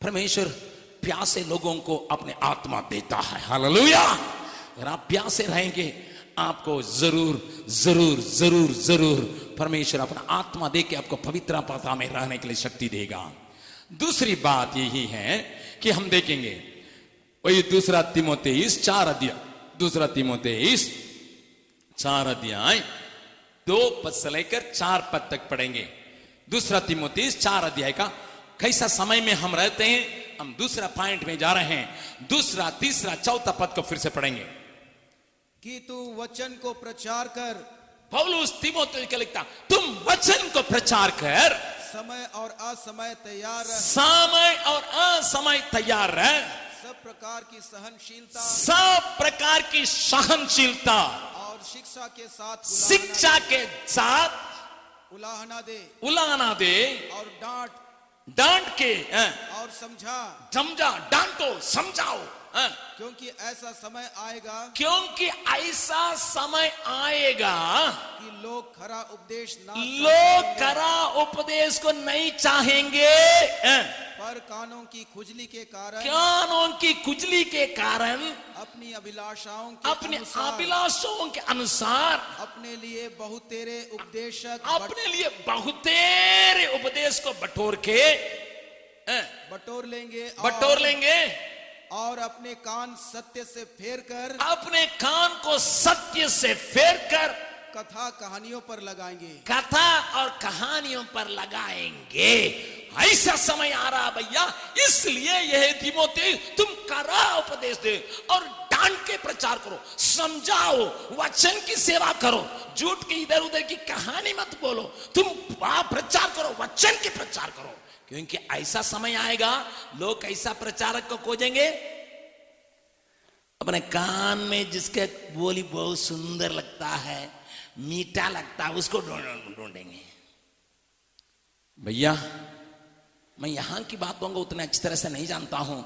परमेश्वर प्यासे लोगों को अपने आत्मा देता है। हालेलुया। अगर आप प्यासे रहेंगे, आपको ज़रूर ज़रूर ज़रूर ज़रूर परमेश्वर अपना आत्मा दे के आपको पवित्र पाता में रहने के लिए शक्ति देगा। दूसरी बात यही है कि हम देखेंगे, वही दूसरा तिमोतेइस चार अध्याय दूसरा तिमोतेइस चार अध्याय, दो पद से लेकर चार पद तक पढ़ेंगे। दूसरा तिमोतेइस चार अध्याय का कैसा समय में हम रहते हैं हम दूसरा पॉइंट में जा रहे हैं दूसरा तीसरा चौथा पद को फिर से पढ़ेंगे। कि तू वचन को प्रचार कर। पौलुस को लिखता तुम वचन को प्रचार कर। समय और असमय तैयार रह। समय और असमय तैयार रह। सब प्रकार की सहनशीलता। सब प्रकार की सहनशीलता। और शिक्षा के साथ शिक्षा के साथ उलाहना दे। उलाहना दे। और डांट डांट के और समझा। समझा डांटो समझाओ। हैं, क्योंकि ऐसा समय आएगा क्योंकि ऐसा समय आएगा कि लोग खरा उपदेश ना लोग करा उपदेश को नहीं चाहेंगे। हैं, पर कानों की खुजली के कारण कानों की खुजली के कारण अपनी अभिलाषाओं के अपने अनुसार अभिलाषों के अनुसार अपने लिए बहुतेरे उपदेशक अपने लिए बहुतेरे उपदेश को बटोर के बटोर लेंगे बटोर लेंगे। और अपने कान सत्य से फेर कर अपने कान को सत्य से फेर कर कथा कहानियों पर लगाएँगे। कथा और कहानियों पर लगाएँगे। ऐसा समय आ रहा भैया इसलिए यह तिमोती तुम करा उपदेश दे और डांट के प्रचार करो। समझाओ वचन की सेवा करो। झूठ की इधर उधर की कहानी मत बोलो। तुम प्रचार करो वचन के प्रचार करो। क्योंकि ऐसा समय आएगा, लोग ऐसा प्रचारक को खोजेंगे। अपने कान में जिसके बोली बहुत सुंदर लगता है, मीठा लगता है, उसको ढूंढेंगे। भैया, मैं यहाँ की बातों को उतने अच्छी तरह से नहीं जानता हूँ,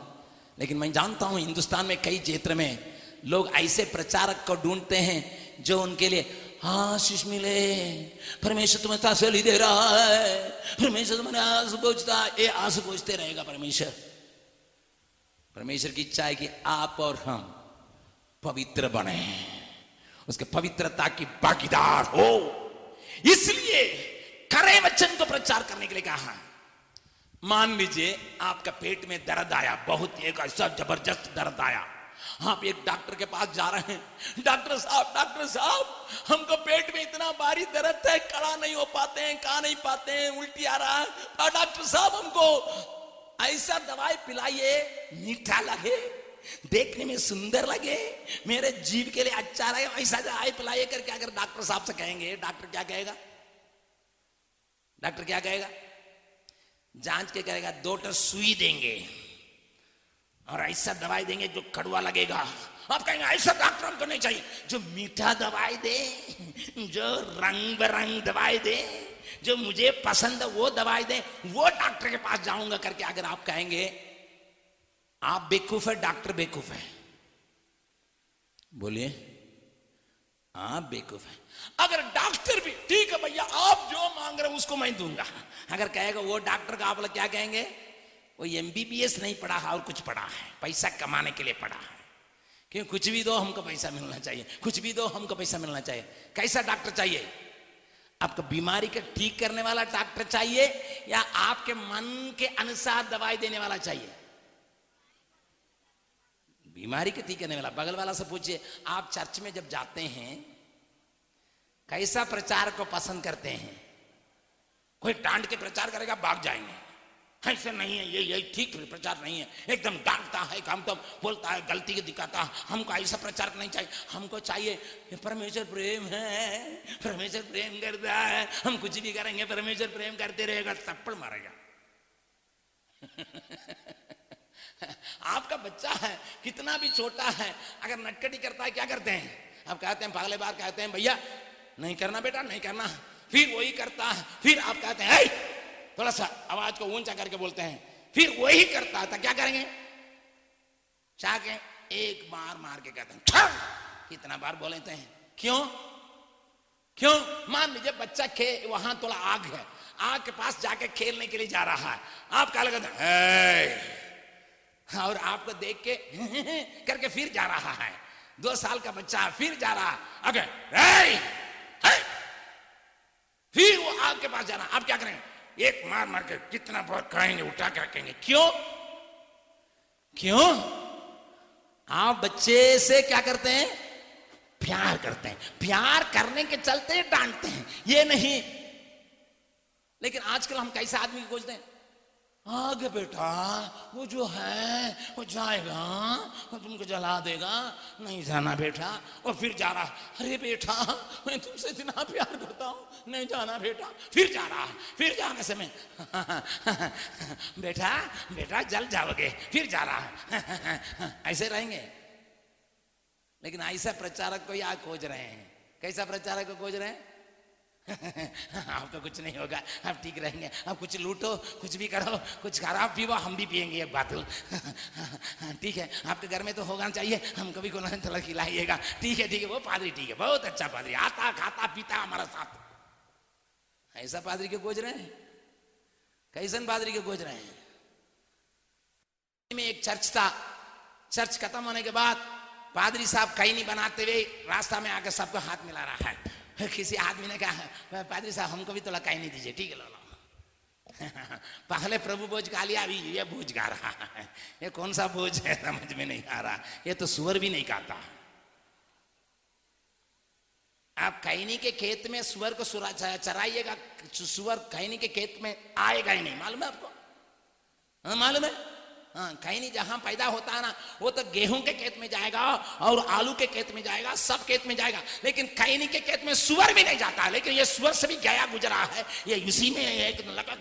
लेकिन मैं जानता हूँ हिंदुस्तान में कई क्षेत्र में लोग ऐसे प्रचारक को ढूंढते हैं जो उनके लिए हाँ सुष्मिले परमेश्वर तुम्हें तसली दे रहा है। परमेश्वर तुम्हें आँसू पहुँचता है। ये आँसू पहुँचते रहेगा परमेश्वर। परमेश्वर की इच्छा है कि आप और हम पवित्र बने। उसके पवित्रता की भागीदार हो। इसलिए करे वचन को प्रचार करने के लिए कहा है। मान लीजिए आपका पेट में दर्द आया, बहुत एक ऐसा ज़बरदस्त दर्द आया। आप एक डॉक्टर के पास जा रहे हैं। डॉक्टर साहब डॉक्टर साहब, हमको पेट में इतना भारी दर्द है, कड़ा नहीं हो पाते हैं, खा नहीं पाते हैं, उल्टी आ रहा है। डॉक्टर साहब, हमको ऐसा दवाई पिलाइए, मीठा लगे, देखने में सुंदर लगे, मेरे जीव के लिए अच्छा लगे ऐसा दवाई पिलाइए करके अगर डॉक्टर साहब से कहेंगे, डॉक्टर क्या कहेगा? डॉक्टर क्या कहेगा? जाँच के करेगा दो टो सुई देंगे। और ऐसा दवाई देंगे जो कड़वा लगेगा। आप कहेंगे, ऐसा डॉक्टर हमको नहीं चाहिए। जो मीठा दवाई दे, जो रंग बिरंग दवाई दे, जो मुझे पसंद है, वो दवाई दे, वो डॉक्टर के पास जाऊँगा करके अगर आप कहेंगे, आप बेवकूफ़ है, डॉक्टर बेवकूफ़ है। बोलिए, आप बेवकूफ़ है। अगर डॉक्टर भी, ठीक है भैया, आप जो मांग रहे हो, उसको मैं दूँगा। अगर कहेगा, वो डॉक्टर का आप लोग क्या कहेंगे? वो एमबीबीएस नहीं पढ़ा है और कुछ पढ़ा है। पैसा कमाने के लिए पढ़ा है। क्यों? कुछ भी दो, हमको पैसा मिलना चाहिए। कुछ भी दो, हमको पैसा मिलना चाहिए। कैसा डॉक्टर चाहिए? आपको बीमारी का ठीक करने वाला डॉक्टर चाहिए या आपके मन के अनुसार दवाई देने वाला चाहिए? बीमारी के ठीक करने वाला। बगल वाला से पूछिए, आप चर्च में जब जाते हैं, कैसा प्रचार को पसंद करते हैं? कोई डांट के प्रचार करेगा, भाग जाएँगे। ऐसे नहीं है, ये यही ठीक प्रचार नहीं है। एकदम डांटता है हम तो बोलता है, गलती दिखाता है। हमको ऐसा प्रचार नहीं चाहिए। हमको चाहिए परमेश्वर प्रेम है, परमेश्वर प्रेम करता है। हम कुछ भी करेंगे, परमेश्वर प्रेम करते रहेगा, थप्पड़ मारेगा। आपका बच्चा है, कितना भी छोटा है, अगर नटकटी करता है, क्या करते हैं? आप कहते हैं, पगले बार कहते हैं, भैया, नहीं करना बेटा, नहीं करना। फिर वही करता है, फिर आप कहते हैं! थोड़ा सा आवाज़ को ऊँचा करके बोलते हैं। फिर वही करता तो क्या करेंगे? चाह के एक बार मार के कहते हैं कितना बार बोलते हैं। क्यों? क्यों? मान लीजिए बच्चा खे, वहाँ थोड़ा आग है। आग के पास जाके खेलने के लिए जा रहा है। आप क्या लगता है और आपको देख के करके फिर जा रहा है। दो साल का बच्चा फिर जा रहा है। अगर फिर वो आग के पास जाना आप क्या करेंगे एक मार मार के कितना बहुत कहेंगे, उठा के रखेंगे। क्यों? क्यों? आप बच्चे से क्या करते हैं? प्यार करते हैं। प्यार करने के चलते डांटते हैं। ये नहीं। लेकिन आजकल हम कैसे आदमी को खोजते हैं? आगे बेटा, वो जो है, वो जाएगा, वो तुमको जला देगा। नहीं जाना बेटा, और फिर जा रहा, अरे बेटा, मैं तुमसे इतना प्यार करता हूँ, नहीं जाना बेटा, फिर जा रहा, फिर जाने से मैं, बेटा बेटा जल जाओगे, फिर जा रहा, ऐसे रहेंगे। लेकिन ऐसा प्रचारक को यहाँ खोज रहे हैं। कैसा प्रचारक को खोज रहे हैं? आपका कुछ नहीं होगा, आप ठीक रहेंगे। आप कुछ लूटो, कुछ भी करो, कुछ खराब पीवो, हम भी पियेंगे एक बातल। ठीक है, आपके घर में तो होगा चाहिए, हम कभी को नहीं थोड़ा खिलाइएगा। ठीक है ठीक है, वो पादरी ठीक है, बहुत अच्छा पादरी। आता, खाता, पीता हमारा साथ। ऐसा पादरी के गोज रहे हैं? कैसन पादरी के गोज रहे हैं? में एक चर्च था। चर्च खत्म होने के बाद पादरी साहब कहीं नहीं बनाते हुए रास्ता में आकर सबको हाथ मिला रहा है। किसी आदमी ने कहा पादरी साहब, हमको भी तो लकाई नहीं दीजिए, ठीक है, लो पहले प्रभु भोज गा लिया, अभी ये भोज गा रहा है। ये कौन सा भोज है, समझ में नहीं आ रहा। ये तो सुअर भी नहीं गाता आप कैनी के खेत में सुअर को चराइएगा सुअर कैनी के खेत में आएगा ही नहीं। मालूम है आपको? हाँ मालूम है? हाँ कहीं जहाँ पैदा होता है ना, वो तो गेहूँ के खेत में जाएगा और आलू के खेत में जाएगा, सब खेत में जाएगा। लेकिन कहीं के खेत में सुअर भी नहीं जाता, लेकिन ये सुअर से भी गया गुजरा है, ये उसी में एक लगा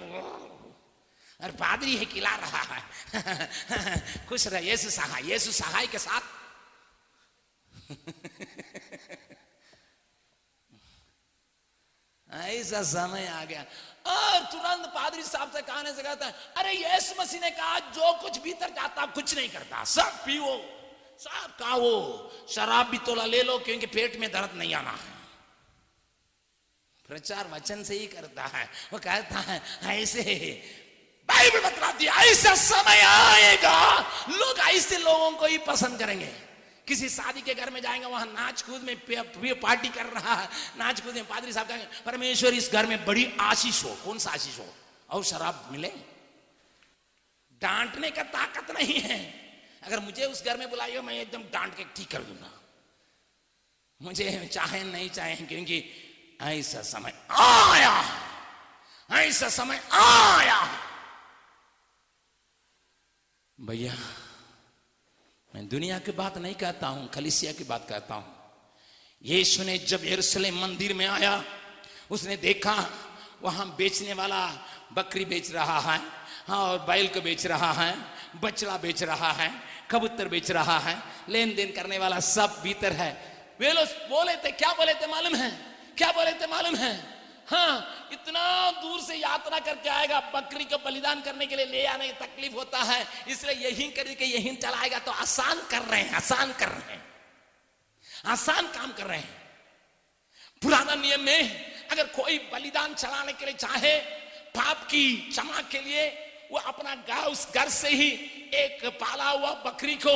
और पादरी है, खिला रहा है। खुश रहे येसु सहाय येसु सहाय के साथ। ऐसा समय आ गया। और तुरंत पादरी साहब से कहने से कहता है, अरे, यीशु मसीह ने कहा, जो कुछ भीतर जाता कुछ नहीं करता। सब पीओ सब खाओ, शराब भी तोला ले लो, क्योंकि पेट में दर्द नहीं आना है। प्रचार वचन से ही करता है। वो कहता है, ऐसे, बाइबल बतलाती ऐसा समय आएगा, लोग ऐसे लोगों को ही पसंद करेंगे। किसी शादी के घर में जाएँगे, वहाँ नाच कूद में पार्टी कर रहा है। नाच कूद में पादरी साहब कहेंगे, परमेश्वर, इस घर में बड़ी आशीष हो। कौन सा आशीष हो? और शराब मिले? डांटने का ताकत नहीं है। अगर मुझे उस घर में बुलाइए मैं एकदम डांट के ठीक कर दूँगा। मुझे चाहे नहीं चाहे, क्योंकि ऐसा समय आया ऐसा समय आया भैया मैं दुनिया की बात नहीं कहता हूँ खलिसिया की बात कहता हूँ। यीशु ने जब यरूशलेम मंदिर में आया, उसने देखा, वहाँ बेचने वाला बकरी बेच रहा है हाँ और बैल को बेच रहा है बचड़ा बेच रहा है, कबूतर बेच रहा है लेन देन करने वाला सब भीतर है। वे लोग बोले थे, क्या बोले थे? मालूम है? क्या बोले थे? मालूम है? हाँ इतना दूर से यात्रा करके आएगा, बकरी को बलिदान करने के लिए ले आने की तकलीफ़ होता है, इसलिए यही करके यही चलाएगा तो आसान कर रहे हैं, आसान कर रहे हैं। आसान काम कर रहे हैं। पुराना नियम में अगर कोई बलिदान चलाने के लिए चाहे, पाप की क्षमा के लिए वो अपना गाय उस घर से ही एक पाला हुआ बकरी को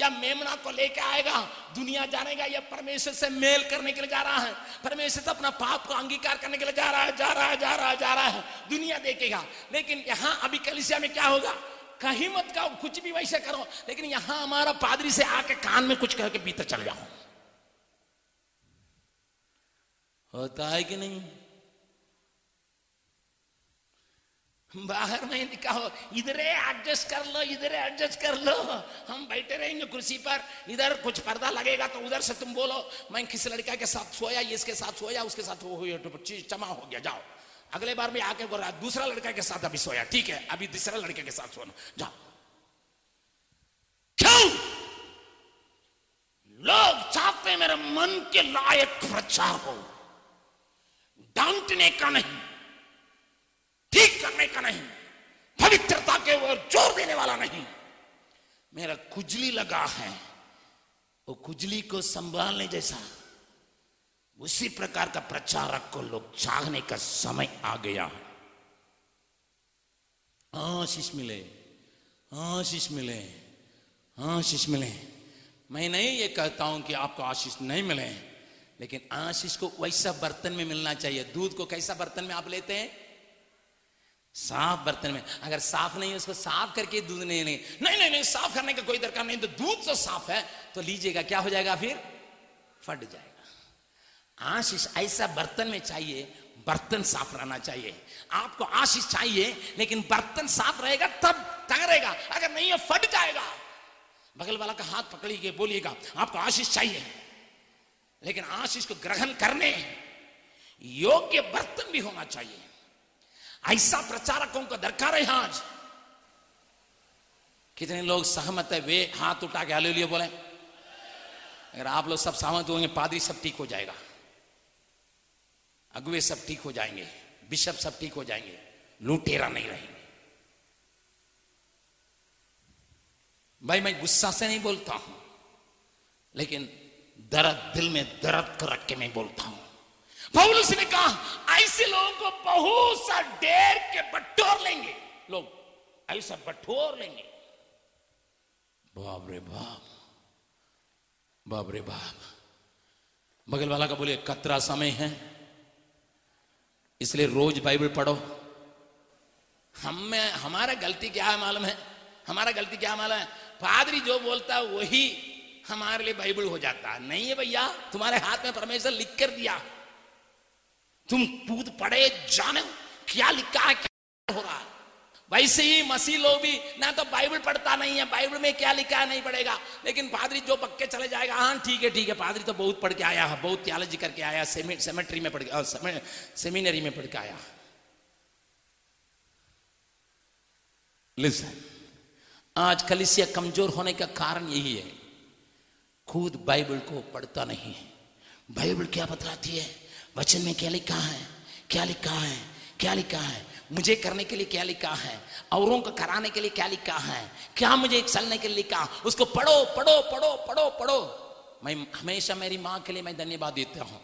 या मेमना को लेके आएगा। दुनिया जानेगा या परमेश्वर से मेल करने के लिए जा रहा है। परमेश्वर से अपना पाप को अंगीकार करने के लिए जा रहा है, जा रहा है, जा रहा है, जा रहा है। दुनिया देखेगा। लेकिन यहाँ अभी कलिसिया में क्या होगा? कहीं मत कहो, कुछ भी वैसे करो, लेकिन यहाँ हमारा पादरी से आके कान में कुछ कह के भीतर चल जाओ। होता है कि नहीं? बाहर में निकाहो, इधर एडजस्ट कर लो, इधर एडजस्ट कर लो। हम बैठे रहेंगे कुर्सी पर, इधर कुछ पर्दा लगेगा तो उधर से तुम बोलो, मैं किस लड़का के साथ सोया इसके साथ सोया, उसके साथ वो चीज़ जमा हो गया, जाओ। अगले बार में आके बोल रहा दूसरा लड़का के साथ अभी सोया, ठीक है, अभी तीसरा लड़के के साथ सोना, जाओ। क्यों? लोग चाहते मेरे मन के लायक प्रचार हो, डांटने का नहीं। ठीक करने का नहीं, पवित्रता के ओर ज़ोर देने वाला नहीं। मेरा खुजली लगा है, वो खुजली को संभालने जैसा। उसी प्रकार का प्रचारक को लोग चाहने का समय आ गया। है आशीष मिले आशीष मिले आशीष मिले। मैं नहीं ये कहता हूँ कि आपको आशीष नहीं मिले, लेकिन आशीष को वैसा बर्तन में मिलना चाहिए। दूध को कैसा बर्तन में आप लेते हैं? साफ़ बर्तन में। अगर साफ़ नहीं है उसको साफ़ करके दूध नहीं नहीं। नहीं नहीं, नहीं साफ़ करने का कोई दरकार नहीं। तो दूध तो साफ़ है तो लीजिएगा क्या हो जाएगा फिर? फट जाएगा। आशीष ऐसा बर्तन में चाहिए बर्तन साफ़ रहना चाहिए। आपको आशीष चाहिए लेकिन बर्तन साफ़ रहेगा तब तगड़ेगा अगर नहीं है फट जाएगा। बगल वाला का हाथ पकड़िए बोलिएगा आपको आशीष चाहिए। लेकिन आशीष को ग्रहण करने योग्य बर्तन भी होना चाहिए। ऐसा प्रचारकों को दरकार है आज। कितने लोग सहमत है, वे हाथ उठा के हाले लिए बोले। अगर आप लोग सब सहमत होंगे, पादरी सब ठीक हो जाएगा। अगुए सब ठीक हो जाएँगे, बिशप सब ठीक हो जाएँगे, लूटेरा नहीं रहेंगे। भाई, मैं गुस्सा से नहीं बोलता हूँ, लेकिन दर्द दिल में दर्द को रख के मैं बोलता हूँ। पौलुस ने कहा, ऐसे लोगों को बहुत सा डेर के बटोर लेंगे। लोग, ऐसा बटोर लेंगे? बाप रे बाप बाप रे बाप। बगल वाला का बोलिए कतरा समय है, इसलिए रोज बाइबल पढ़ो। हम में, हमारा गलती क्या है मालूम है? हमारा गलती क्या मालूम है? पादरी जो बोलता है, वही हमारे लिए बाइबल हो जाता है। नहीं है भैया, तुम्हारे हाथ में परमेश्वर लिख कर दिया। तुम कूद पड़े, जाने क्या लिखा है, क्या हो रहा है? वैसे ही मसीह लोग भी, ना तो बाइबल पढ़ता नहीं है, बाइबल में क्या लिखा है नहीं पढ़ेगा। लेकिन पादरी जो पक्के चले जाएगा हाँ ठीक है ठीक है, पादरी तो बहुत पढ़ के आया है, बहुत थियोलॉजी करके आया सेमेट्री में पढ़ के सेमिनरी में पढ़ के आया लिसन आज कलिसिया कमज़ोर होने का कारण यही है खुद बाइबल को पढ़ता नहीं है। बाइबल क्या बतलाती है? वचन में क्या लिखा है? क्या लिखा है? क्या लिखा है? मुझे करने के लिए क्या लिखा है? औरों को कराने के लिए क्या लिखा है? क्या मुझे चलने के लिए लिखा? उसको पढ़ो पढ़ो पढ़ो पढ़ो पढ़ो। मैं हमेशा मेरी माँ के लिए मैं धन्यवाद देता हूँ।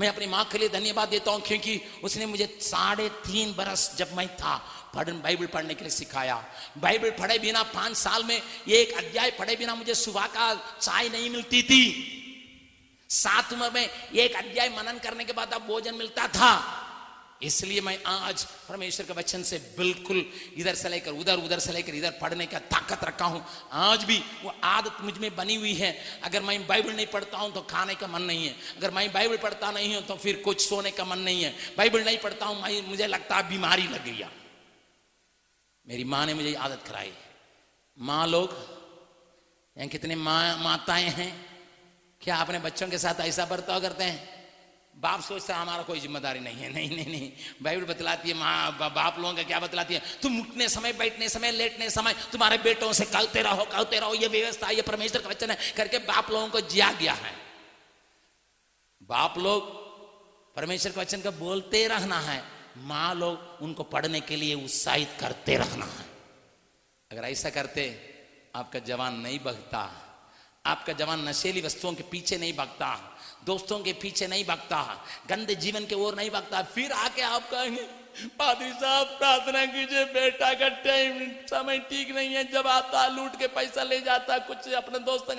मैं अपनी माँ के लिए धन्यवाद देता हूँ क्योंकि उसने मुझे साढ़े तीन बरस जब मैं था, पढ़, बाइबल पढ़ने के लिए सिखाया। बाइबल पढ़े बिना पाँच साल में एक अध्याय पढ़े बिना मुझे सुबह का चाय नहीं मिलती थी। सात उम्र में एक अध्याय मनन करने के बाद अब भोजन मिलता था। इसलिए मैं आज परमेश्वर के वचन से बिल्कुल इधर से लेकर उधर उधर से लेकर इधर पढ़ने का ताकत रखा हूँ। आज भी वो आदत मुझमें बनी हुई है। अगर मैं बाइबल नहीं पढ़ता हूँ तो खाने का मन नहीं है। अगर मैं बाइबल पढ़ता नहीं हूँ तो फिर कुछ सोने का मन नहीं है। बाइबल नहीं पढ़ता हूँ, मैं मुझे लगता है बीमारी लग गई मेरी माँ ने मुझे आदत कराई। माँ लोग, यहाँ कितने माँ माताएँ हैं क्या अपने बच्चों के साथ ऐसा बर्ताव करते हैं? बाप सोचता हमारा कोई ज़िम्मेदारी नहीं है। नहीं नहीं नहीं। बाइबल बतलाती है, माँ बाप लोगों का क्या बतलाती है? तुम उठने समय, बैठने समय, लेटने समय, तुम्हारे बेटों से कहते रहो कहते रहो, ये व्यवस्था, ये परमेश्वर का वचन है। करके बाप लोगों को जिया गया है। बाप लोग परमेश्वर के वचन का बोलते रहना है। माँ लोग उनको पढ़ने के लिए उत्साहित करते रहना है। अगर ऐसा करते, आपका जवान नहीं बगता आपका जवान नशेली वस्तुओं के पीछे नहीं भागता, दोस्तों के पीछे नहीं भागता, गंदे जीवन के ओर नहीं भागता। फिर आके आप कहेंगे पादरी साहब, प्रार्थना कीजिए, बेटा का टाइम समय ठीक नहीं है, जब आता लूट के पैसा ले जाता, कुछ अपने दोस्तों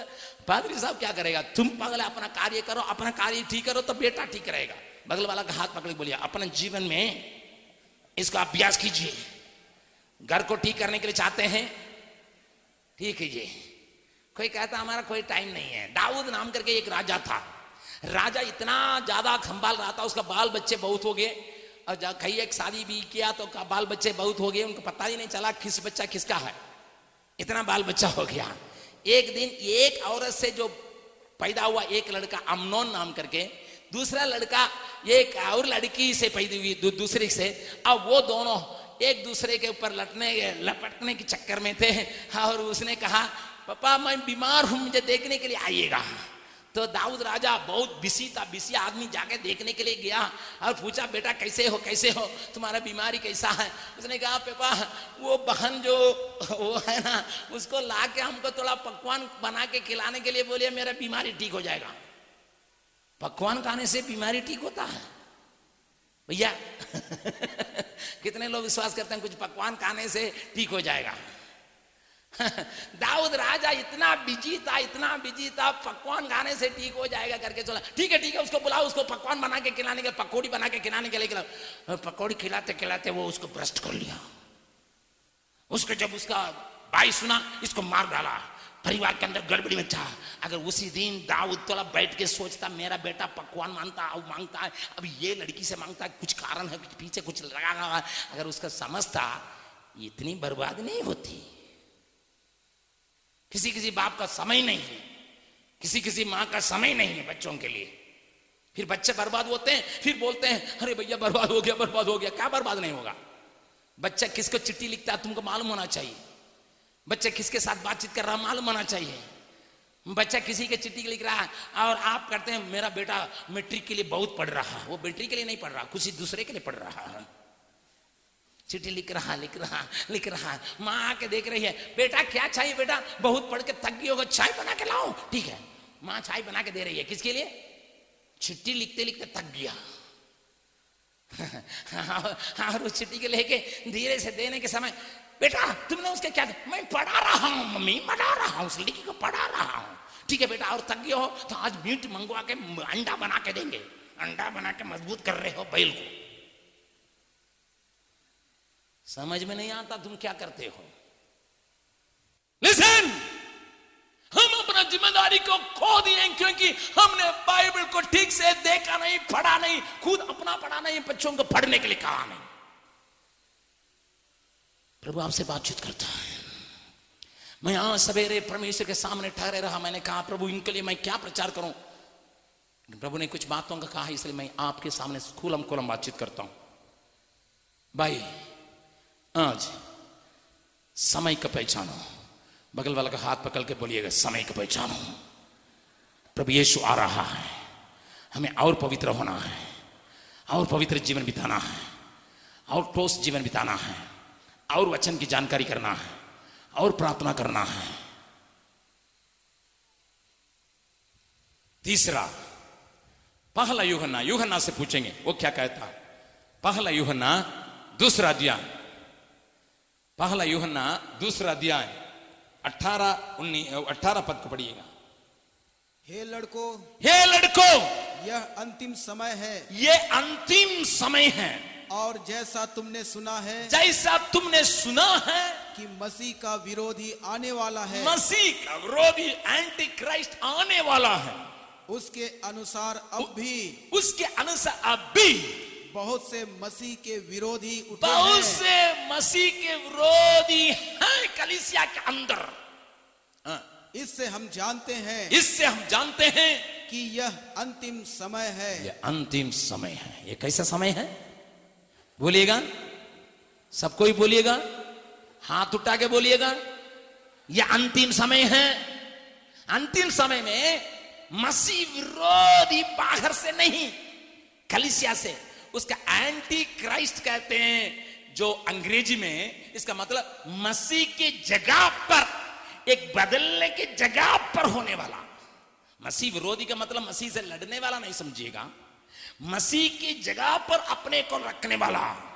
पादरी साहब क्या करेगा? तुम पगल अपना कार्य करो, अपना कार्य ठीक करो तो बेटा ठीक रहेगा। बगल वाला का हाथ पकड़ बोलिए, अपने जीवन में इसका अभ्यास कीजिए। घर को ठीक करने के लिए चाहते हैं, ठीक कीजिए। कोई कहता हमारा कोई टाइम नहीं है। दाऊद नाम करके एक राजा था। राजा इतना ज़्यादा खंबाल रहा था उसका बाल बच्चे बहुत हो गए। और जब कहीं एक शादी भी किया तो बाल बच्चे बहुत हो गए उनको पता ही नहीं चला किस बच्चा किसका है। इतना बाल बच्चा हो गया। एक दिन एक औरत से जो पैदा हुआ एक लड़का अमनोन नाम करके दूसरा लड़का एक और लड़की से पैदा हुई दू, दूसरी से। अब वो दोनों एक दूसरे के ऊपर लटने लपटने के चक्कर में थे। और उसने कहा पापा, मैं बीमार हूँ, मुझे देखने के लिए आइएगा। तो दाऊद राजा बहुत बिसी था, बिसी आदमी जाके देखने के लिए गया और पूछा, बेटा, कैसे हो कैसे हो? तुम्हारा बीमारी कैसा है? उसने कहा, पापा, वो बहन जो वो है ना, उसको ला के हमको थोड़ा पकवान बना के खिलाने के लिए बोलिए, मेरा बीमारी ठीक हो जाएगा। पकवान खाने से बीमारी ठीक होता है। भैया, कितने लोग विश्वास करते हैं, कुछ पकवान खाने से ठीक हो जाएगा। दाऊद राजा इतना बिज़ी था, इतना बिज़ी था, पकवान खाने से ठीक हो जाएगा करके चला। ठीक है ठीक है, उसको बुलाओ, उसको पकवान बना के खिलाने के पकौड़ी बना के खिलाने के लिए खिलाओ। पकौड़ी खिलाते खिलाते वो उसको भ्रष्ट कर लिया। उसको जब उसका भाई सुना, इसको मार डाला। परिवार के अंदर गड़बड़ी मचा अगर उसी दिन दाऊद तोला बैठ के सोचता, मेरा बेटा पकवान माँगता, अब माँगता है, अब ये लड़की से माँगता है, कुछ कारण है कुछ पीछे कुछ लगा रहा अगर उसका समझता, इतनी बर्बाद नहीं होती। किसी किसी बाप का समय नहीं है। किसी किसी माँ का समय नहीं है बच्चों के लिए। फिर बच्चे बर्बाद होते हैं, फिर बोलते हैं, अरे भैया, बर्बाद हो गया, बर्बाद हो गया, क्या बर्बाद नहीं होगा? बच्चा किसको चिट्ठी लिखता है, तुमको मालूम होना चाहिए। बच्चा किसके साथ बातचीत कर रहा है, मालूम होना चाहिए। बच्चा किसी के चिट्ठी लिख रहा है, और आप करते हैं, मेरा बेटा मैट्रिक के लिए बहुत पढ़ रहा है। वो मैट्रिक के लिए नहीं पढ़ रहा किसी दूसरे के लिए पढ़ रहा है। चिट्ठी लिख रहा लिख रहा लिख रहा। माँ आके देख रही है, बेटा, क्या चाहिए बेटा? बहुत पढ़ के थक गई होगा, चाय बना के लाओ। ठीक है। माँ चाय बना के दे रही है। किसके लिए? चिट्ठी लिखते लिखते थक गया। और उस चिट्ठी के लेके धीरे से देने के समय, बेटा, तुमने उसके क्या दे? मैं पढ़ा रहा हूँ, मम्मी पढ़ा रहा हूँ, उस लड़की को पढ़ा रहा हूँ। ठीक है बेटा, और थक गए हो तो आज मीट मंगवा के अंडा बना के देंगे। अंडा बना के मज़बूत कर रहे हो बैल को। समझ में नहीं आता तुम क्या करते हो। लिसन हम अपना ज़िम्मेदारी को खो दिए क्योंकि हमने बाइबल को ठीक से देखा नहीं, पढ़ा नहीं, खुद अपना पढ़ा नहीं, बच्चों को पढ़ने के लिए कहा नहीं। प्रभु आपसे बातचीत करता है। मैं यहाँ सवेरे परमेश्वर के सामने ठहरे रहा, मैंने कहा, प्रभु, इनके लिए मैं क्या प्रचार करूँ? प्रभु ने कुछ बातों का कहा, इसलिए मैं आपके सामने खुलम खुलम बातचीत करता हूँ। भाई आज समय का पहचानो बगल वाला का हाथ पकड़ के बोलिएगा, समय का पहचानो प्रभु यीशु आ रहा है। हमें और पवित्र होना है। और पवित्र जीवन बिताना है। और ठोस जीवन बिताना है। और वचन की जानकारी करना है। और प्रार्थना करना है। तीसरा, पहला युहन्ना। युहन्ना से पूछेंगे, वो क्या कहता? पहला युहन्ना, दूसरा अध्याय। पहला युहन्ना दूसरा अध्याय अठारह उन्नीस अठारह पद को पढ़िएगा हे लड़को हे लड़को यह अंतिम समय है ये अंतिम समय है और जैसा तुमने सुना है जैसा तुमने सुना है कि मसीह का विरोधी आने वाला है मसीह का विरोधी एंटी क्राइस्ट आने वाला है उसके अनुसार अब भी उसके अनुसार अब भी बहुत से मसीह के विरोधी उठे बहुत से मसीह के विरोधी हैं कलिसिया के अंदर। हाँ, इससे हम जानते हैं इससे हम जानते हैं कि यह अंतिम समय है। ये अंतिम समय है। ये कैसा समय है? बोलिएगा। सबको ही बोलिएगा? हाथ उठा के बोलिएगा। यह अंतिम समय है। अंतिम समय में मसीह विरोधी बाहर से नहीं कलिसिया से उसका एंटी क्राइस्ट कहते हैं, जो अंग्रेज़ी में इसका मतलब मसीह की जगह पर, एक बदलने की जगह पर होने वाला। मसीह विरोधी का मतलब मसीह से लड़ने वाला नहीं समझिएगा। मसीह की जगह पर अपने को रखने वाला।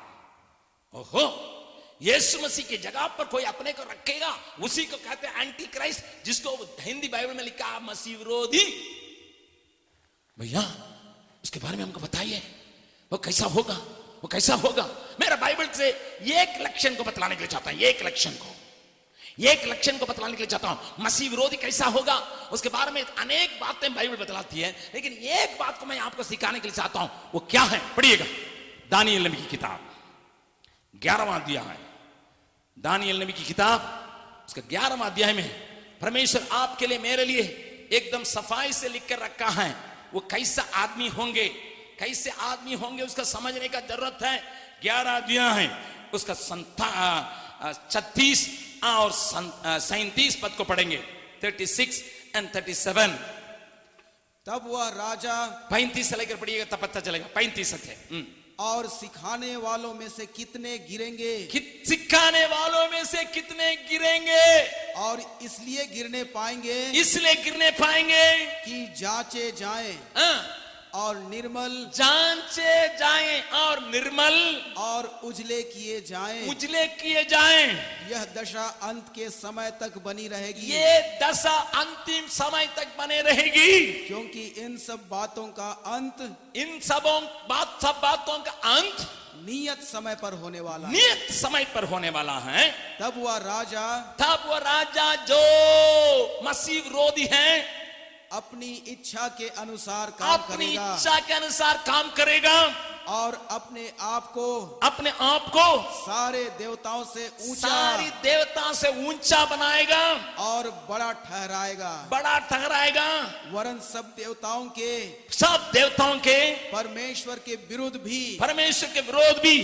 ओहो, यीशु मसीह की जगह पर कोई अपने को रखेगा? उसी को कहते हैं एंटी क्राइस्ट जिसको हिंदी बाइबल में लिखा मसीह विरोधी। भैया, उसके बारे में हमको बताइए। वो कैसा होगा? वो कैसा होगा? मेरा बाइबल से एक लक्षण को बतलाने के लिए चाहता हूँ, एक लक्षण को। एक लक्षण को बतलाने के लिए चाहता हूँ, मसीह विरोधी कैसा होगा? उसके बारे में अनेक बातें बाइबल बतलाती है, लेकिन एक बात को मैं आपको सिखाने के लिए चाहता हूँ, वो क्या है? पढ़िएगा। दानियल नबी की किताब। ग्यारहवा अध्याय है। दानियल नबी की किताब, उसका ग्यारहवा अध्याय में परमेश्वर आपके लिए, मेरे लिए एकदम सफ़ाई से लिख कर रखा है, वो कैसा आदमी होंगे? कैसे आदमी होंगे उसका समझने का ज़रूरत है? ग्यारह अध्याय है। उसका संता छत्तीस और सैतीस पद को पढ़ेंगे। Thirty six and thirty seven तब वह राजा पैंतीस से लेकर पढ़िएगा तब पता चलेगा। पैंतीस थे हम्म। और सिखाने वालों में से कितने गिरेंगे? कित- सिखाने वालों में से कितने गिरेंगे? और इसलिए गिरने पाएँगे इसलिए गिरने पाएँगे। कि जांचे जाएँ। हाँ, और निर्मल जांचे जाएँ और निर्मल और उजले किए जाएँ। उजले किए जाएँ। यह दशा अंत के समय तक बनी रहेगी। ये दशा अंतिम समय तक बने रहेगी। क्योंकि इन सब बातों का अंत इन सबों बात सब बातों का अंत नियत समय पर होने वाला है। नियत समय पर होने वाला है। तब वह राजा तब वह राजा जो मसीह रोधी हैं अपनी इच्छा के अनुसार काम अपनी करेगा। इच्छा के अनुसार काम करेगा। और अपने आप को अपने आप को सारे देवताओं से ऊँचा सारी देवता से ऊँचा बनाएगा और बड़ा ठहराएगा। बड़ा ठहराएगा। वरन सब देवताओं के सब देवताओं के परमेश्वर के विरुद्ध भी परमेश्वर के विरोध भी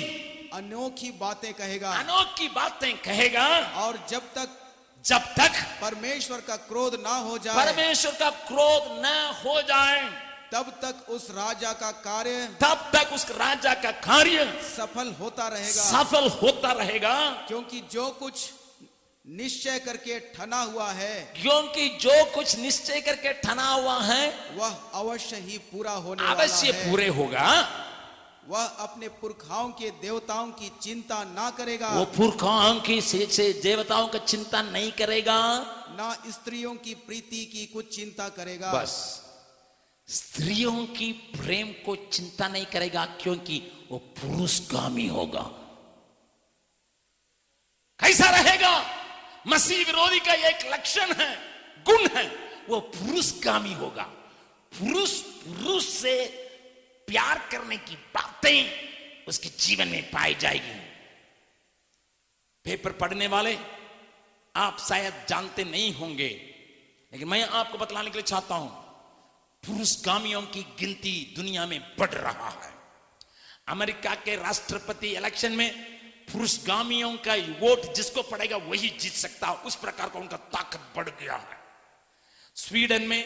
अनोखी बातें कहेगा। अनोखी बातें कहेगा। और जब तक जब तक परमेश्वर का क्रोध ना हो जाए परमेश्वर का क्रोध न हो जाए तब तक उस राजा का कार्य तब तक उस राजा का कार्य सफल होता रहेगा। सफल होता रहेगा। क्योंकि जो कुछ निश्चय करके ठना हुआ है क्योंकि जो कुछ निश्चय करके ठना हुआ है वह अवश्य ही पूरा होने वाला अवश्य पूरे होगा। वह अपने पुरखाओं के देवताओं की चिंता ना करेगा। वो पुरखाओं की से, से देवताओं का चिंता नहीं करेगा। ना स्त्रियों की प्रीति की कुछ चिंता करेगा। बस। स्त्रियों की प्रेम को चिंता नहीं करेगा क्योंकि वो पुरुषगामी होगा। कैसा रहेगा? मसीह विरोधी का एक लक्षण है गुण है वो पुरुषगामी होगा। पुरुष पुरुष से प्यार करने की बातें उसके जीवन में पाई जाएगी। पेपर पढ़ने वाले, आप शायद जानते नहीं होंगे, लेकिन मैं आपको बतलाने के लिए चाहता हूँ, पुरुषगामियों की गिनती दुनिया में बढ़ रहा है। अमेरिका के राष्ट्रपति इलेक्शन में पुरुषगामियों का वोट जिसको पड़ेगा वही जीत सकता है उस प्रकार का उनका ताकत बढ़ गया है। स्वीडन में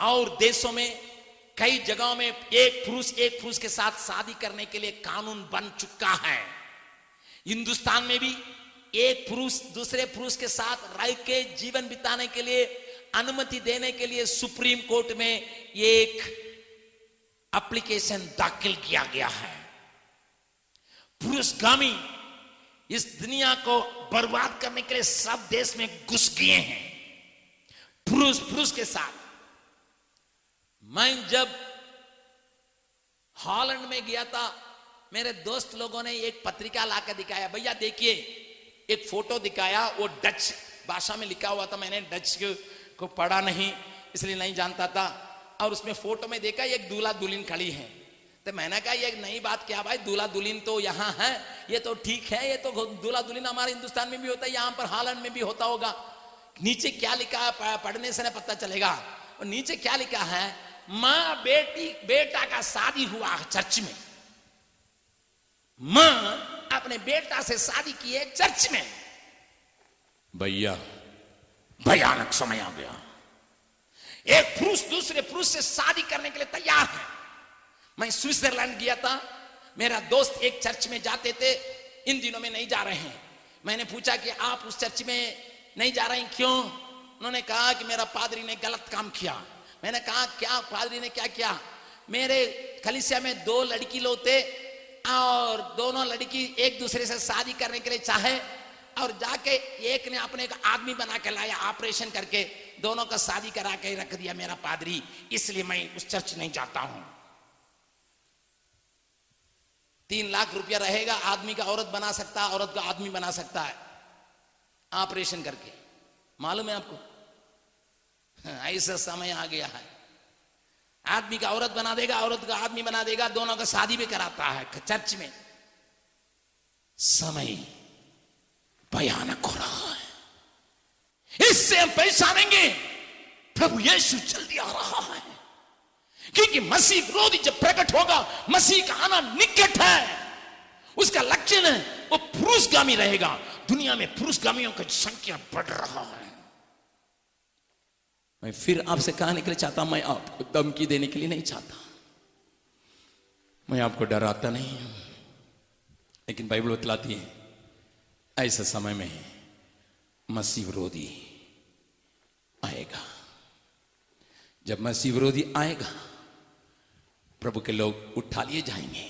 और देशों में कई जगहों में एक पुरुष एक पुरुष के साथ शादी करने के लिए कानून बन चुका है। हिंदुस्तान में भी एक पुरुष, दूसरे पुरुष के साथ रह के जीवन बिताने के लिए, अनुमति देने के लिए सुप्रीम कोर्ट में एक एप्लीकेशन दाखिल किया गया है। पुरुषगामी इस दुनिया को बर्बाद करने के लिए सब देश में घुस गए हैं। पुरुष पुरुष के साथ मैं जब हॉलैंड में गया था, मेरे दोस्त लोगों ने एक पत्रिका लाकर दिखाया। भैया, देखिए, एक फ़ोटो दिखाया, वो डच भाषा में लिखा हुआ था। मैंने डच को पढ़ा नहीं, इसलिए नहीं जानता था। और उसमें फ़ोटो में देखा, एक दूल्हा दुल्हन खड़ी है। तो मैंने कहा, ये नई बात क्या भाई? दूल्हा दुल्हन तो यहाँ है, ये तो ठीक है, ये तो दूल्हा दुल्हन हमारे हिंदुस्तान में भी होता है, यहाँ पर हॉलैंड में भी होता होगा। नीचे क्या लिखा है पढ़ने से ना पता चलेगा। और नीचे क्या लिखा है माँ बेटी बेटा का शादी हुआ चर्च में। माँ अपने बेटा से शादी की है चर्च में। भैया। भयानक समय आ गया। एक पुरुष दूसरे पुरुष से शादी करने के लिए तैयार है। मैं स्विट्जरलैंड गया था। मेरा दोस्त एक चर्च में जाते थे। इन दिनों में नहीं जा रहे हैं। मैंने पूछा कि आप उस चर्च में नहीं जा रहे हैं? क्यों? उन्होंने कहा कि मेरा पादरी ने गलत काम किया। मैंने कहा, क्या पादरी ने क्या किया? मेरे कलिसिया में दो लड़की लोग थे और दोनों लड़की एक दूसरे से शादी करने के लिए चाहे और जाके एक ने अपने का आदमी बना के लाया ऑपरेशन करके, दोनों का शादी करा के रख दिया मेरा पादरी। इसलिए मैं उस चर्च नहीं जाता हूँ। तीन लाख रुपया रहेगा, आदमी का औरत बना सकता, औरत का आदमी बना सकता है। ऑपरेशन करके। मालूम है आपको? ऐसा समय आ गया है। आदमी का औरत बना देगा, औरत का आदमी बना देगा, दोनों का शादी भी कराता है चर्च में। समय भयानक हो रहा है। इससे हम पहचानेंगे, प्रभु यीशु जल्दी आ रहा है। क्योंकि मसीह विरोधी जब प्रकट होगा, मसीह का आना निकट है। उसका लक्षण है, वो पुरुषगामी रहेगा। दुनिया में पुरुषगामियों की संख्या बढ़ रहा है। मैं फिर आपसे कहने के लिए चाहता, मैं आपको धमकी देने के लिए नहीं चाहता। मैं आपको डराता नहीं हूँ, लेकिन बाइबल बतलाती है, ऐसे समय में मसीह विरोधी आएगा। जब मसीह विरोधी आएगा, प्रभु के लोग उठा लिए जाएँगे,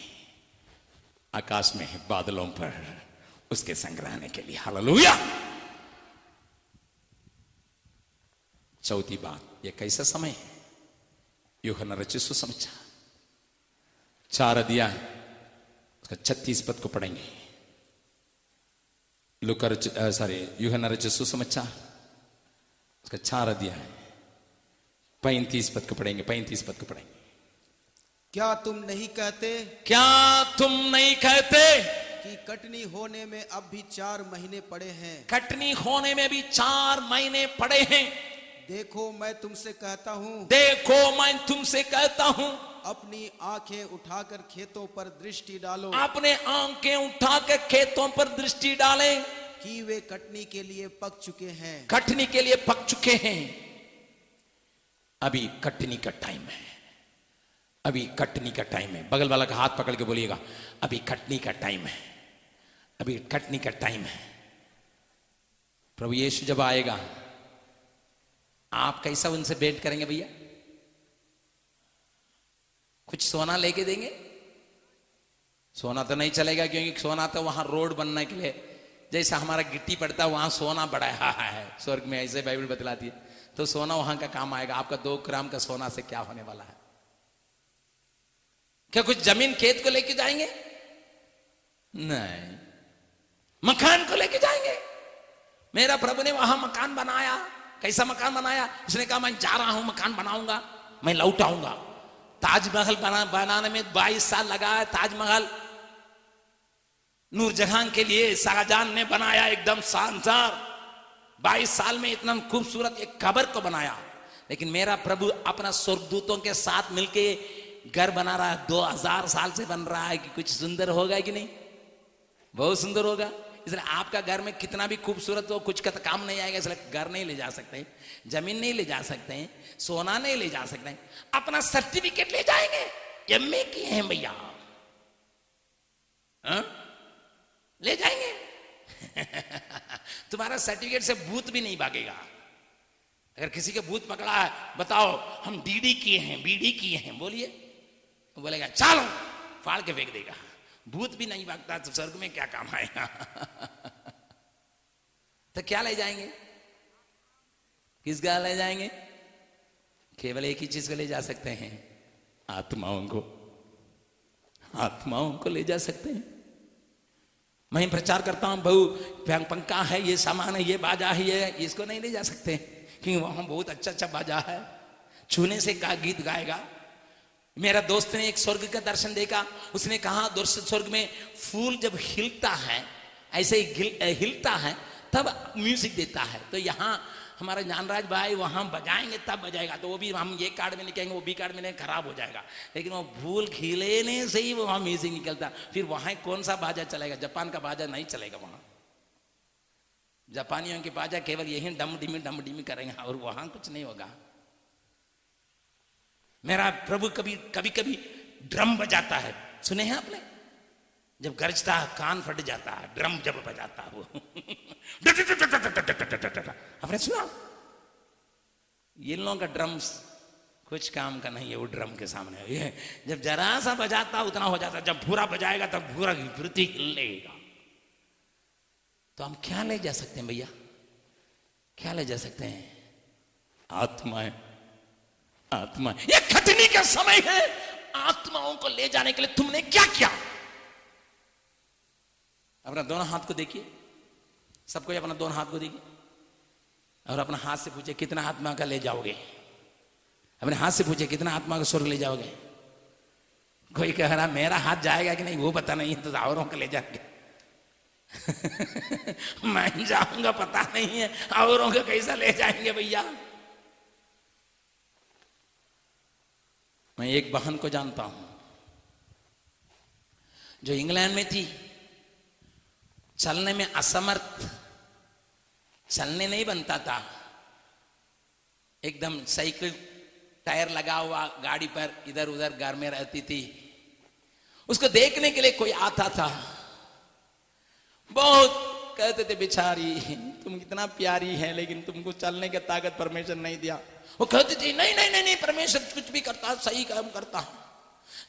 आकाश में बादलों पर उसके संग रहने के लिए। हालेलुया! चौथी बात ये कैसा समय है? यूहन्ना रचित सुसमाचार। चार अध्याय उसका छत्तीस पद को पढ़ेंगे। लुकर सॉरी यूहन्ना रचित सुसमाचार उसका चार अध्याय। पैंतीस पद को पढ़ेंगे पैंतीस पद को पढ़ेंगे। क्या तुम नहीं कहते क्या तुम नहीं कहते कि कटनी होने में अब भी चार महीने पड़े हैं? कटनी होने में भी चार महीने पड़े हैं। देखो मैं तुमसे कहता हूँ देखो मैं तुमसे कहता हूँ। अपनी आँखें उठाकर खेतों पर दृष्टि डालो। अपने आँखें उठाकर खेतों पर दृष्टि डालें। कि वे कटनी के लिए पक चुके हैं। कटनी के लिए पक चुके हैं। अभी कटनी का टाइम है। अभी कटनी का टाइम है। बगल वाला का हाथ पकड़ के बोलिएगा अभी कटनी का टाइम है। अभी कटनी का टाइम है। प्रभु यीशु जब आएगा आप कैसा उनसे भेंट करेंगे भैया? कुछ सोना लेके देंगे? सोना तो नहीं चलेगा क्योंकि सोना तो वहाँ रोड बनने के लिए, जैसा हमारा गिट्टी पड़ता है वहाँ सोना बढ़ाया है, स्वर्ग में ऐसे बाइबल बतलाती है। तो सोना वहाँ का काम आएगा। आपका दो ग्राम का सोना से क्या होने वाला है? क्या कुछ ज़मीन खेत को लेके जाएँगे? नहीं। मकान को लेके जाएँगे? मेरा प्रभु ने वहाँ मकान बनाया। कैसा मकान बनाया? उसने कहा, मैं जा रहा हूँ, मकान बनाऊँगा, मैं लौट आऊँगा ताजमहल बना, बनाने में 22 साल लगा है ताजमहल। नूरजहां के लिए शाहजहां ने बनाया एकदम शानदार। 22 साल में इतना खूबसूरत एक कबर को बनाया। लेकिन मेरा प्रभु अपना स्वर्गदूतों के साथ मिलके घर बना रहा है। दो हज़ार साल से बन रहा है कि कुछ सुंदर होगा कि नहीं? बहुत सुंदर होगा। इसलिए आपका घर में कितना भी खूबसूरत हो, कुछ का तो काम नहीं आएगा इसलिए घर नहीं ले जा सकते ज़मीन नहीं ले जा सकते सोना नहीं ले जा सकते अपना सर्टिफिकेट ले जाएँगे। एमए किए हैं भैया। हाँ? ले जाएँगे। तुम्हारा सर्टिफिकेट से भूत भी नहीं भागेगा। अगर किसी के भूत पकड़ा है, बताओ, हम डीडी किए हैं, बीडी किए हैं, बोलिए। बोलेगा, चलो, फाड़ के फेंक देगा। भूत भी नहीं भागता तो स्वर्ग में क्या काम आएगा? तो क्या ले जाएँगे? किस किसका ले जाएँगे? केवल एक ही चीज़ को ले जा सकते हैं। आत्माओं को। आत्माओं को ले जा सकते हैं। मैं प्रचार करता हूँ, बहु, पंखा है, ये सामान है, ये बाजा है ये इसको नहीं ले जा सकते। क्योंकि वहाँ बहुत अच्छा अच्छा बाजा है। छूने से का गीत गाएगा। मेरा दोस्त ने एक स्वर्ग का दर्शन देखा। उसने कहा स्वर्ग में फूल जब हिलता है, ऐसे ही हिलता है, तब म्यूज़िक देता है। तो यहाँ हमारा जानराज भाई वहाँ बजाएँगे, तब बजाएगा। तो वो भी, हम ये कार्ड में निकलेंगे वो बी कार्ड में खराब हो जाएगा। लेकिन वो फूल खिलेने से ही वहाँ म्यूज़िक निकलता। फिर वहाँ कौन सा बाजा चलेगा? जापान का बाजा नहीं चलेगा वहाँ। जापानियों के बाजा केवल यही डम डिमी डम डिमी करेंगे और वहाँ कुछ नहीं होगा। मेरा प्रभु कभी कभी कभी ड्रम बजाता है। सुने हैं आपने? जब गरजता है, कान फट जाता है, ड्रम जब बजाता वो आपने सुना? ये लोगों का ड्रम्स कुछ काम का नहीं है, वो ड्रम के सामने। ये जब जरा सा बजाता, उतना हो जाता। जब पूरा बजाएगा, तब पूरा पृथ्वी हिलेगा। तो हम क्या ले जा सकते हैं भैया? क्या ले जा सकते हैं? आत्मा है आत्मा। ये खतनी का समय है। आत्माओं को ले जाने के लिए तुमने क्या किया? अपना दोनों हाथ को देखिए। सबको अपना दोनों हाथ को देखिए। और अपना हाथ से पूछे कितना आत्मा का ले जाओगे? अपने हाथ से पूछे कितना आत्मा का स्वर्ग ले जाओगे? कोई कह रहा, मेरा हाथ जाएगा कि नहीं, वो पता नहीं है तो औरों का ले जाएँगे। मैं जाऊँगा, पता नहीं है, औरों का कैसा ले जाएँगे भैया? मैं एक बहन को जानता हूँ, जो इंग्लैंड में थी। चलने में असमर्थ, चलने नहीं बनता था। एकदम साइकिल, टायर लगा हुआ गाड़ी पर इधर उधर घर में रहती थी। उसको देखने के लिए कोई आता था। बहुत कहते थे, बिचारी, तुम कितना प्यारी है, लेकिन तुमको चलने की ताकत परमिशन नहीं दिया। वो कहती थी, नहीं नहीं नहीं नहीं, परमेश्वर कुछ भी करता सही काम करता हूँ।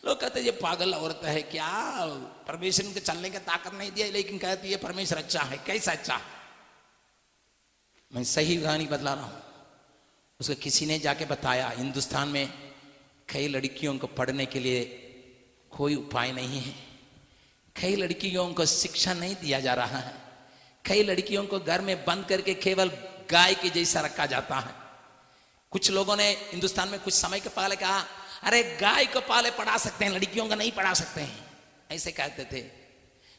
लोग कहते, ये पागल औरत है क्या? परमेश्वर को चलने की ताकत नहीं दिया लेकिन कहती है, परमेश्वर अच्छा है, कैसा अच्छा है? मैं सही कहानी बदला रहा हूँ। उसको किसी ने जाके बताया, हिंदुस्तान में कई लड़कियों को पढ़ने के लिए कोई उपाय नहीं है। कई लड़कियों को शिक्षा नहीं दिया जा रहा है। कई लड़कियों को घर में बंद करके केवल गाय के जैसा रखा जाता है। कुछ लोगों ने हिंदुस्तान में कुछ समय के पहले कहा, अरे, गाय को पाले पढ़ा सकते हैं, लड़कियों का नहीं पढ़ा सकते हैं। ऐसे कहते थे।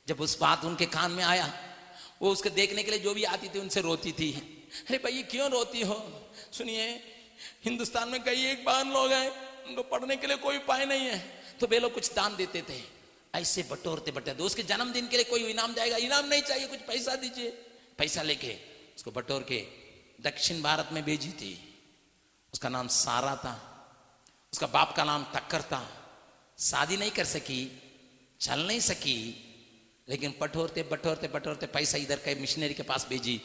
जब उस बात उनके कान में आया, वो उसको देखने के लिए जो भी आती थी, उनसे रोती थी। अरे भाई क्यों रोती हो? सुनिए, हिंदुस्तान में कई एक बार लोग हैं, उनको पढ़ने के लिए कोई उपाय नहीं है। तो वे लोग कुछ दान देते थे। ऐसे बटोरते बटोरते। उसके जन्मदिन के लिए कोई इनाम जाएगा? इनाम नहीं चाहिए, कुछ पैसा दीजिए। पैसा लेके उसको बटोर के दक्षिण भारत में भेजी थी। उसका नाम सारा था, उसका बाप का नाम टक्कर था। शादी नहीं कर सकी, चल नहीं सकी, लेकिन बटोरते बटोरते बटोरते पैसा इधर के मिशनरी के पास भेजी।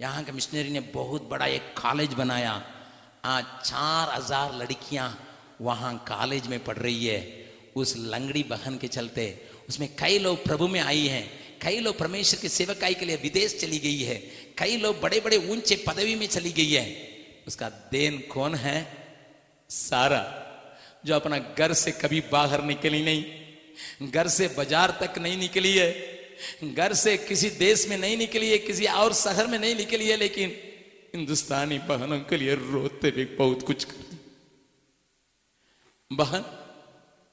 यहाँ के मिशनरी ने बहुत बड़ा एक कॉलेज बनाया। आज चार हज़ार लड़कियाँ वहाँ कॉलेज में पढ़ रही है। उस लंगड़ी बहन के चलते उसमें कई लोग प्रभु में आई हैं। कई लोग परमेश्वर की सेवकाई के लिए विदेश चली गई है। कई लोग बड़े बड़े ऊँचे पदवी में चली गई है। उसका देन कौन है? सारा, जो अपना घर से कभी बाहर निकली नहीं, घर से बाज़ार तक नहीं निकली है, घर से किसी देश में नहीं निकली है, किसी और शहर में नहीं निकली है, लेकिन हिंदुस्तानी बहनों के लिए रोते भी बहुत कुछ करती बहन,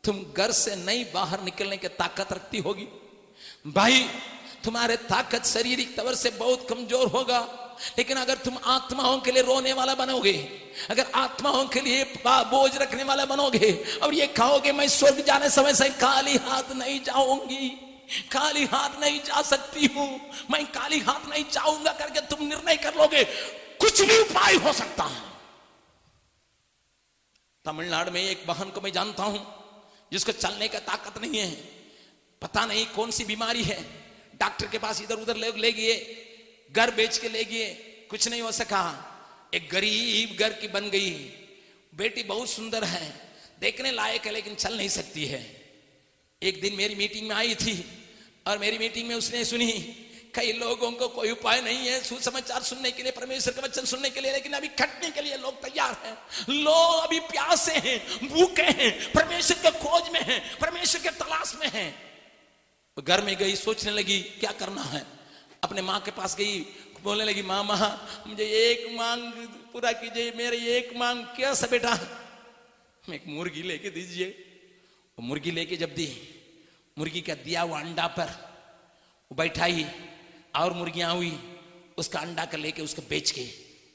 तुम घर से नहीं बाहर निकलने की ताकत रखती होगी। भाई, तुम्हारे ताकत शारीरिक तवर से बहुत कमज़ोर होगा। लेकिन अगर तुम आत्माओं के लिए रोने वाला बनोगे अगर आत्माओं के लिए बोझ रखने वाला बनोगे और ये कहोगे मैं स्वर्ग जाने समय से काली हाथ नहीं जाऊँगी काली हाथ नहीं जा सकती हूँ मैं काली हाथ नहीं जाऊँगा करके तुम निर्णय कर लोगे कुछ भी उपाय हो सकता है। तमिलनाडु में एक बहन को मैं जानता हूँ जिसको चलने का ताकत नहीं है। पता नहीं कौन सी बीमारी है। डॉक्टर के पास इधर उधर ले, गए। घर बेच के ले गए। कुछ नहीं हो सका। एक गरीब घर की बन गई। बेटी बहुत सुंदर है। देखने लायक है, लेकिन चल नहीं सकती है। एक दिन मेरी मीटिंग में आई थी और मेरी मीटिंग में उसने सुनी, कई लोगों को कोई उपाय नहीं है सुसमाचार सुनने के लिए, परमेश्वर का वचन सुनने के लिए, लेकिन अभी खटने के लिए लोग तैयार हैं। लोग अभी प्यासे हैं, भूखे हैं, परमेश्वर के खोज में हैं, परमेश्वर के तलाश में हैं। घर में गई, सोचने लगी, क्या करना है? अपने माँ के पास गई, बोलने लगी माँ माँ मुझे एक मांग पूरा कीजिए, मेरे एक मांग क्या सा बेटा? एक मुर्गी लेके दीजिए। मुर्गी लेके जब दी, मुर्गी का दिया वो अंडा पर वो बैठाई और मुर्गियाँ हुई, उसका अंडा का लेके उसको बेच के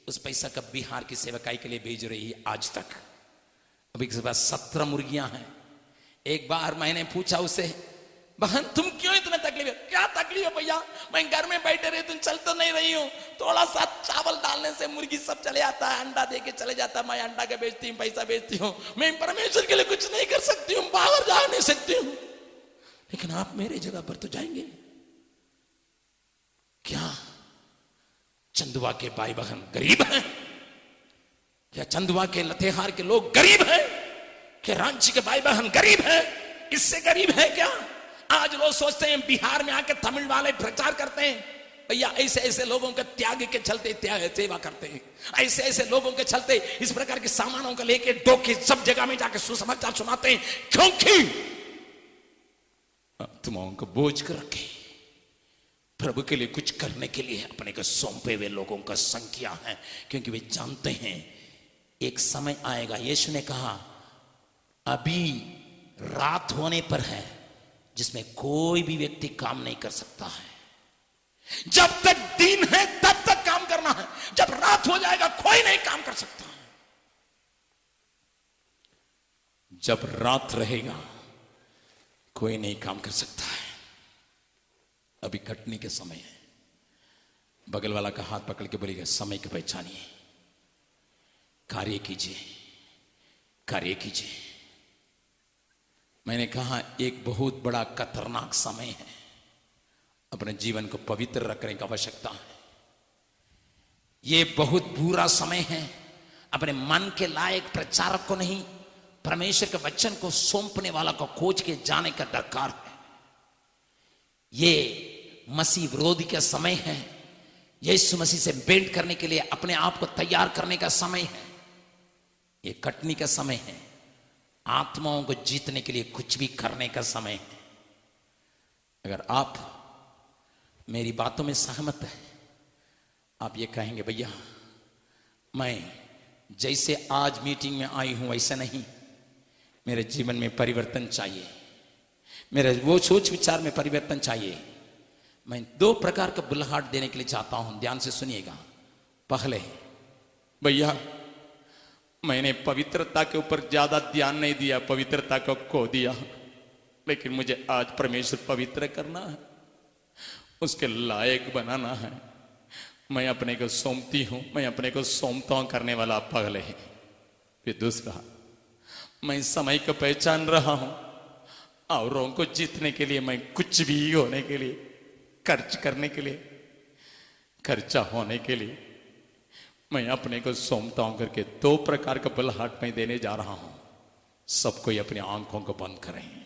उस पैसा का बिहार की सेवकाई के लिए भेज रही है आज तक। अभी सत्रह मुर्गियाँ हैं। एक बार मैंने पूछा उसे बहन, तुम क्यों इतना तकलीफ़ है क्या तकलीफ़ है भैया? मैं घर में बैठे रही, तुम चल तो नहीं रही हूँ। थोड़ा सा चावल डालने से मुर्गी सब चले जाता है, अंडा दे के चले जाता है। मैं अंडा के बेचती हूँ, पैसा बेचती हूँ। मैं परमेश्वर के लिए कुछ नहीं कर सकती हूँ, बाहर जा नहीं सकती हूँ। लेकिन आप मेरे जगह पर तो जाएँगे। क्या चंदुआ के भाई बहन गरीब हैं? क्या चंदुआ के लतेहार के लोग गरीब हैं? क्या रांची के भाई बहन गरीब हैं? इससे गरीब है क्या? आज लोग सोचते हैं, बिहार में आके तमिल वाले प्रचार करते हैं। भैया, ऐसे ऐसे लोगों के त्याग के चलते त्याग सेवा करते हैं। ऐसे ऐसे लोगों के चलते इस प्रकार के सामानों को लेके डोके सब जगह में जाके सुसमाचार सुनाते हैं। क्योंकि आत्माओं को बोझ कर रखे प्रभु के लिए कुछ करने के लिए अपने को सौंपे हुए लोगों का संख्या है, क्योंकि वे जानते हैं, एक समय आएगा। यीशु ने कहा, अभी रात होने पर है। जिसमें कोई भी व्यक्ति काम नहीं कर सकता है। जब तक दिन है, तब तक काम करना है। जब रात हो जाएगा, कोई नहीं काम कर सकता है। जब रात रहेगा, कोई नहीं काम कर सकता है। अभी कटने के समय है। बगल वाला का हाथ पकड़ के बोलेगा, समय की पहचानिए कार्य कीजिए। कार्य कीजिए। मैंने कहा, एक बहुत बड़ा खतरनाक समय है। अपने जीवन को पवित्र रखने की आवश्यकता है। ये बहुत बुरा समय है। अपने मन के लायक प्रचारक को नहीं, परमेश्वर के वचन को सौंपने वाला को खोज के जाने का दरकार है। ये मसीह विरोधी का समय है। यीशु मसीह से बेंट करने के लिए अपने आप को तैयार करने का समय है। ये कटनी का समय है। आत्माओं को जीतने के लिए कुछ भी करने का समय है। अगर आप मेरी बातों में सहमत है, आप ये कहेंगे, भैया, मैं जैसे आज मीटिंग में आई हूँ, वैसा नहीं। मेरे जीवन में परिवर्तन चाहिए। मेरे वो सोच विचार में परिवर्तन चाहिए। मैं दो प्रकार का बुल्हाट देने के लिए चाहता हूँ। ध्यान से सुनिएगा। पहले भैया मैंने पवित्रता के ऊपर ज़्यादा ध्यान नहीं दिया, पवित्रता को खो दिया। लेकिन मुझे आज परमेश्वर पवित्र करना है, उसके लायक बनाना है। मैं अपने को सौंपती हूँ, मैं अपने को सौंपता हूँ, करने वाला पगले है। फिर दूसरा मैं समय को पहचान रहा हूँ, औरों को जीतने के लिए, मैं कुछ भी होने के लिए, खर्च करने के लिए, खर्चा होने के लिए मैं अपने को सोमता हूँ करके दो प्रकार का बल हाथ में देने जा रहा हूँ। सबको अपनी आँखों को बंद करें।